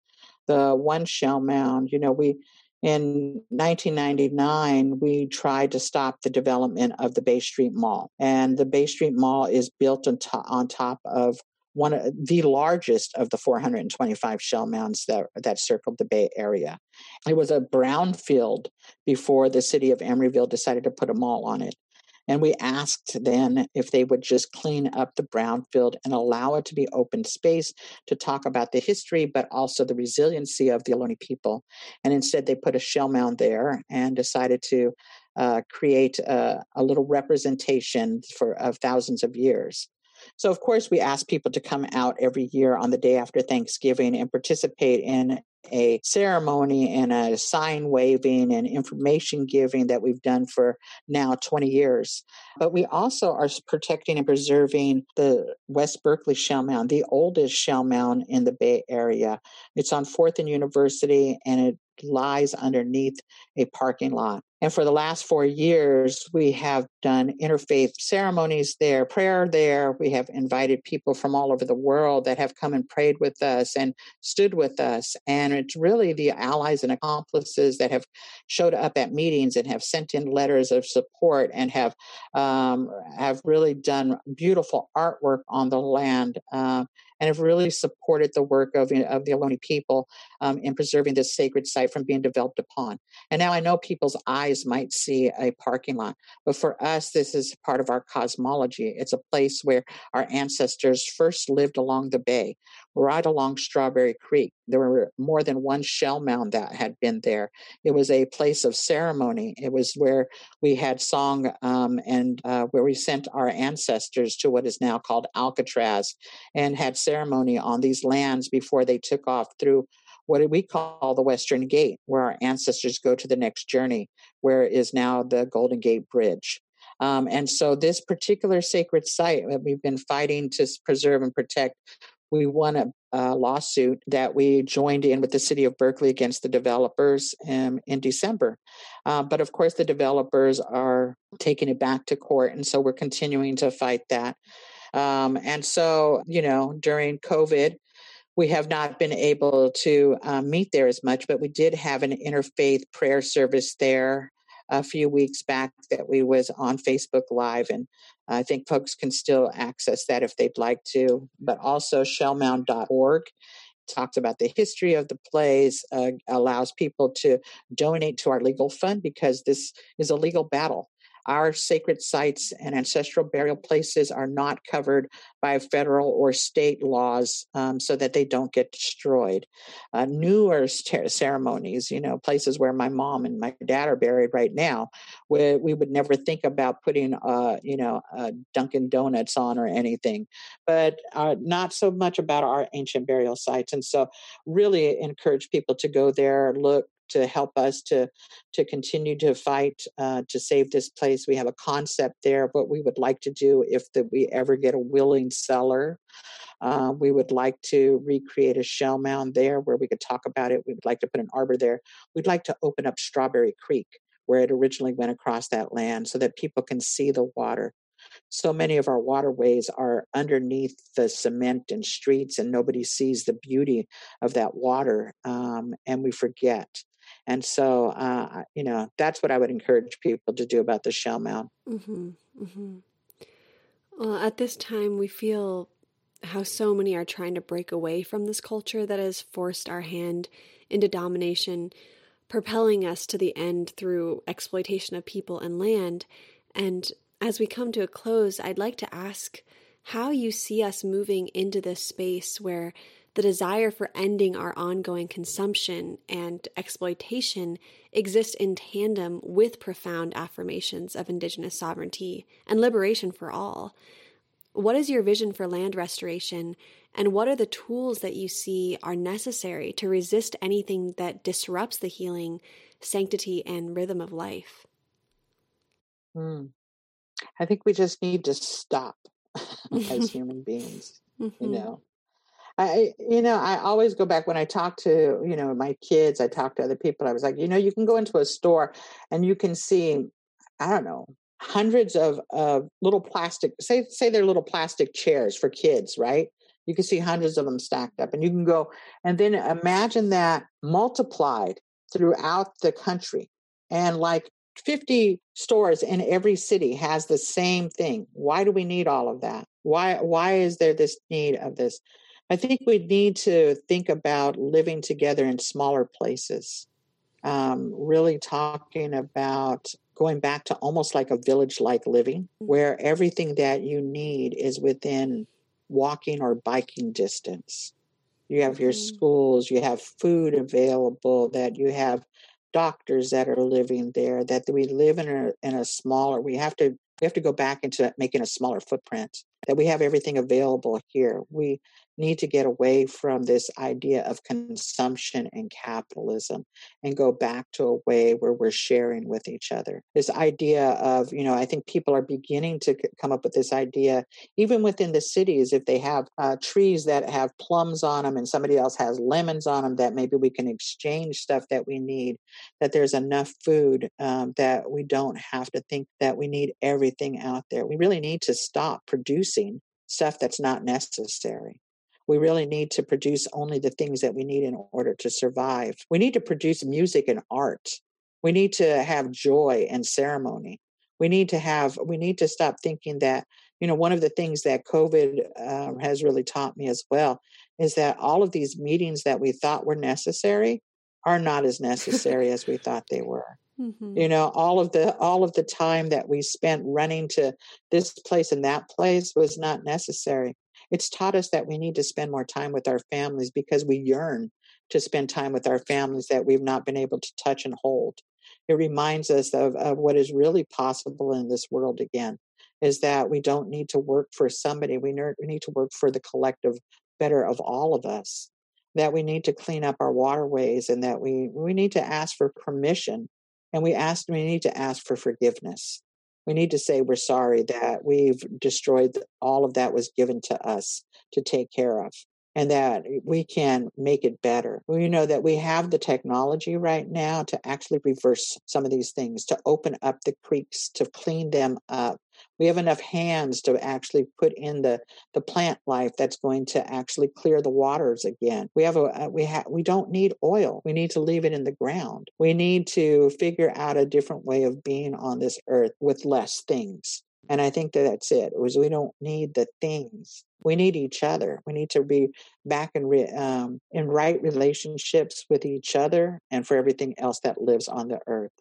The one shell mound, you know, we in 1999, we tried to stop the development of the Bay Street Mall. And the Bay Street Mall is built on, on top of one of the largest of the 425 shell mounds that, that circled the Bay Area. It was a brownfield before the city of Emeryville decided to put a mall on it. And we asked then if they would just clean up the brownfield and allow it to be open space to talk about the history, but also the resiliency of the Ohlone people. And instead, they put a shell mound there and decided to uh, create a, a, little representation for of thousands of years. So, of course, we ask people to come out every year on the day after Thanksgiving and participate in a ceremony and a sign waving and information giving that we've done for now 20 years. But we also are protecting and preserving the West Berkeley Shell Mound, the oldest shell mound in the Bay Area. It's on 4th and University and it lies underneath a parking lot. And for the last four years, we have done interfaith ceremonies there, prayer there. We have invited people from all over the world that have come and prayed with us and stood with us. And it's really the allies and accomplices that have showed up at meetings and have sent in letters of support and have um, have really done beautiful artwork on the land. Uh, and have really supported the work of, of the Ohlone people um, in preserving this sacred site from being developed upon. And now I know people's eyes might see a parking lot, but for us, this is part of our cosmology. It's a place where our ancestors first lived along the bay, right along Strawberry Creek. There were more than one shell mound that had been there. It was a place of ceremony. It was where we had song um, and uh, where we sent our ancestors to what is now called Alcatraz and had ceremony on these lands before they took off through what we call the Western Gate, where our ancestors go to the next journey, where is now the Golden Gate Bridge. Um, and so, this particular sacred site that we've been fighting to preserve and protect, we won a, a lawsuit that we joined in with the city of Berkeley against the developers um, in December. Uh, but of course, the developers are taking it back to court. And so, we're continuing to fight that. Um, and so, you know, during COVID, we have not been able to um, meet there as much, but we did have an interfaith prayer service there a few weeks back that we was on Facebook Live, and I think folks can still access that if they'd like to. But also shellmound.org talks about the history of the plays, uh, allows people to donate to our legal fund because this is a legal battle our sacred sites and ancestral burial places are not covered by federal or state laws um, so that they don't get destroyed. Uh, newer ter- ceremonies, you know, places where my mom and my dad are buried right now, we, we would never think about putting, uh, you know, uh, Dunkin' Donuts on or anything, but uh, not so much about our ancient burial sites. And so, really encourage people to go there, look, to help us to to continue to fight uh, to save this place. We have a concept there. What we would like to do if the, we ever get a willing seller, uh, we would like to recreate a shell mound there where we could talk about it. We would like to put an arbor there. We'd like to open up Strawberry Creek where it originally went across that land so that people can see the water so many of our waterways are underneath the cement and streets and nobody sees the beauty of that water um, and we forget and so, uh, you know, that's what I would encourage people to do about the shell mound. Mm-hmm, mm-hmm. Well, at this time, we feel how so many are trying to break away from this culture that has forced our hand into domination, propelling us to the end through exploitation of people and land. And as we come to a close, I'd like to ask how you see us moving into this space where the desire for ending our ongoing consumption and exploitation exists in tandem with profound affirmations of Indigenous sovereignty and liberation for all. What is your vision for land restoration, and what are the tools that you see are necessary to resist anything that disrupts the healing, sanctity, and rhythm of life? Hmm. I think we just need to stop as human beings, mm-hmm. you know. I, you know, I always go back when I talk to, you know, my kids, I talk to other people. I was like, you know, you can go into a store and you can see, I don't know, hundreds of uh, little plastic, say, say they're little plastic chairs for kids, right? You can see hundreds of them stacked up and you can go and then imagine that multiplied throughout the country and like 50 stores in every city has the same thing. Why do we need all of that? Why, why is there this need of this? I think we need to think about living together in smaller places. Um, really talking about going back to almost like a village like living, mm-hmm. where everything that you need is within walking or biking distance. You have your mm-hmm. schools, you have food available, that you have doctors that are living there, that we live in a, in a smaller, we have to We have to go back into making a smaller footprint, that we have everything available here. We need to get away from this idea of consumption and capitalism and go back to a way where we're sharing with each other. This idea of, you know, I think people are beginning to come up with this idea, even within the cities, if they have uh, trees that have plums on them and somebody else has lemons on them, that maybe we can exchange stuff that we need, that there's enough food um, that we don't have to think that we need everything out there. We really need to stop producing stuff that's not necessary. We really need to produce only the things that we need in order to survive. We need to produce music and art. We need to have joy and ceremony. We need to have, we need to stop thinking that, you know, one of the things that COVID uh, has really taught me as well is that all of these meetings that we thought were necessary are not as necessary as we thought they were. Mm-hmm. You know, all of the all of the time that we spent running to this place and that place was not necessary. It's taught us that we need to spend more time with our families because we yearn to spend time with our families that we've not been able to touch and hold. It reminds us of, of what is really possible in this world again is that we don't need to work for somebody. We need to work for the collective better of all of us. That we need to clean up our waterways and that we, we need to ask for permission and we ask we need to ask for forgiveness we need to say we're sorry that we've destroyed all of that was given to us to take care of and that we can make it better. We know that we have the technology right now to actually reverse some of these things, to open up the creeks, to clean them up. We have enough hands to actually put in the, the plant life that's going to actually clear the waters again. We have a we have we don't need oil. We need to leave it in the ground. We need to figure out a different way of being on this earth with less things. And I think that that's it. it was we don't need the things. We need each other. We need to be back in re, um, in right relationships with each other and for everything else that lives on the earth.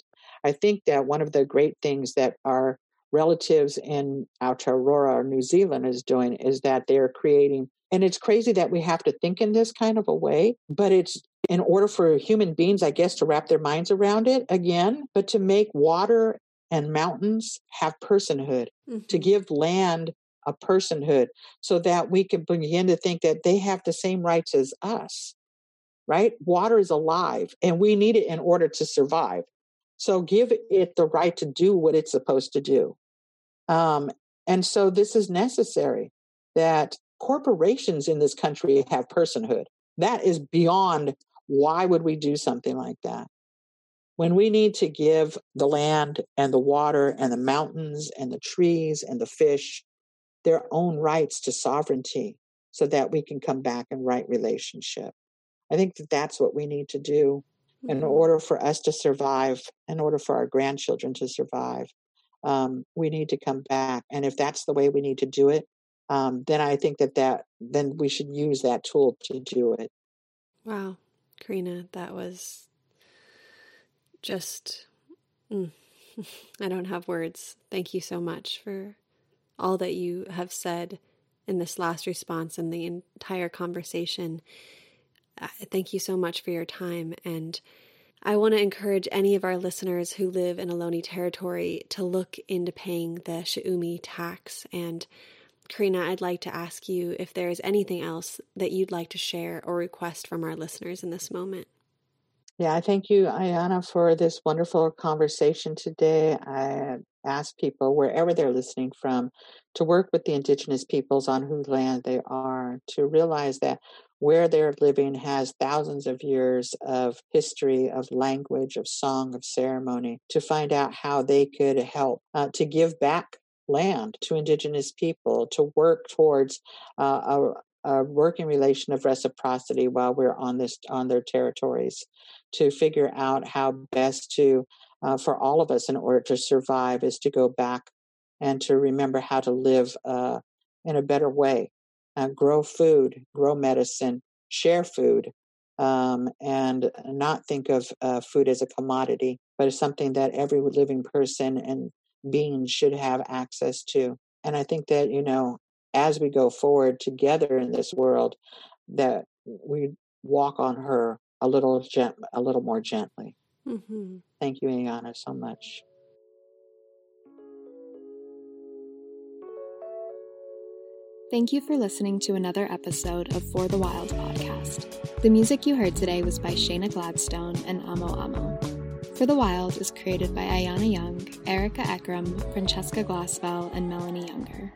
I think that one of the great things that our relatives in Aotearoa or New Zealand is doing is that they're creating, and it's crazy that we have to think in this kind of a way, but it's in order for human beings, I guess, to wrap their minds around it again, but to make water and mountains have personhood, mm-hmm. to give land a personhood so that we can begin to think that they have the same rights as us, right? Water is alive and we need it in order to survive. So give it the right to do what it's supposed to do. Um, and so this is necessary that corporations in this country have personhood. That is beyond why would we do something like that? when we need to give the land and the water and the mountains and the trees and the fish their own rights to sovereignty so that we can come back in right relationship. I think that that's what we need to do in order for us to survive, in order for our grandchildren to survive. Um, we need to come back, and if that's the way we need to do it, um, then I think that that then we should use that tool to do it. Wow, Corrina, that was just, mm, I don't have words. Thank you so much for all that you have said in this last response and the entire conversation. Thank you so much for your time. And I want to encourage any of our listeners who live in Ohlone territory to look into paying the Shuumi tax. And Corrina, I'd like to ask you if there is anything else that you'd like to share or request from our listeners in this moment. Yeah, I thank you, Ayana, for this wonderful conversation today. I ask people, wherever they're listening from, to work with the indigenous peoples on whose land they are, to realize that where they're living has thousands of years of history, of language, of song, of ceremony, to find out how they could help uh, to give back land to indigenous people, to work towards uh, a, a working relation of reciprocity while we're on this on their territories to figure out how best to uh, for all of us in order to survive is to go back and to remember how to live uh, in a better way uh, grow food grow medicine share food um, and not think of uh, food as a commodity but as something that every living person and being should have access to and i think that you know as we go forward together in this world, that we walk on her a little gent- a little more gently. Mm-hmm. Thank you, Ayana, so much. Thank you for listening to another episode of For the Wild podcast. The music you heard today was by Shayna Gladstone and Amo Amo. For the Wild is created by Ayana Young, Erica Ekram, Francesca Glassfell, and Melanie Younger.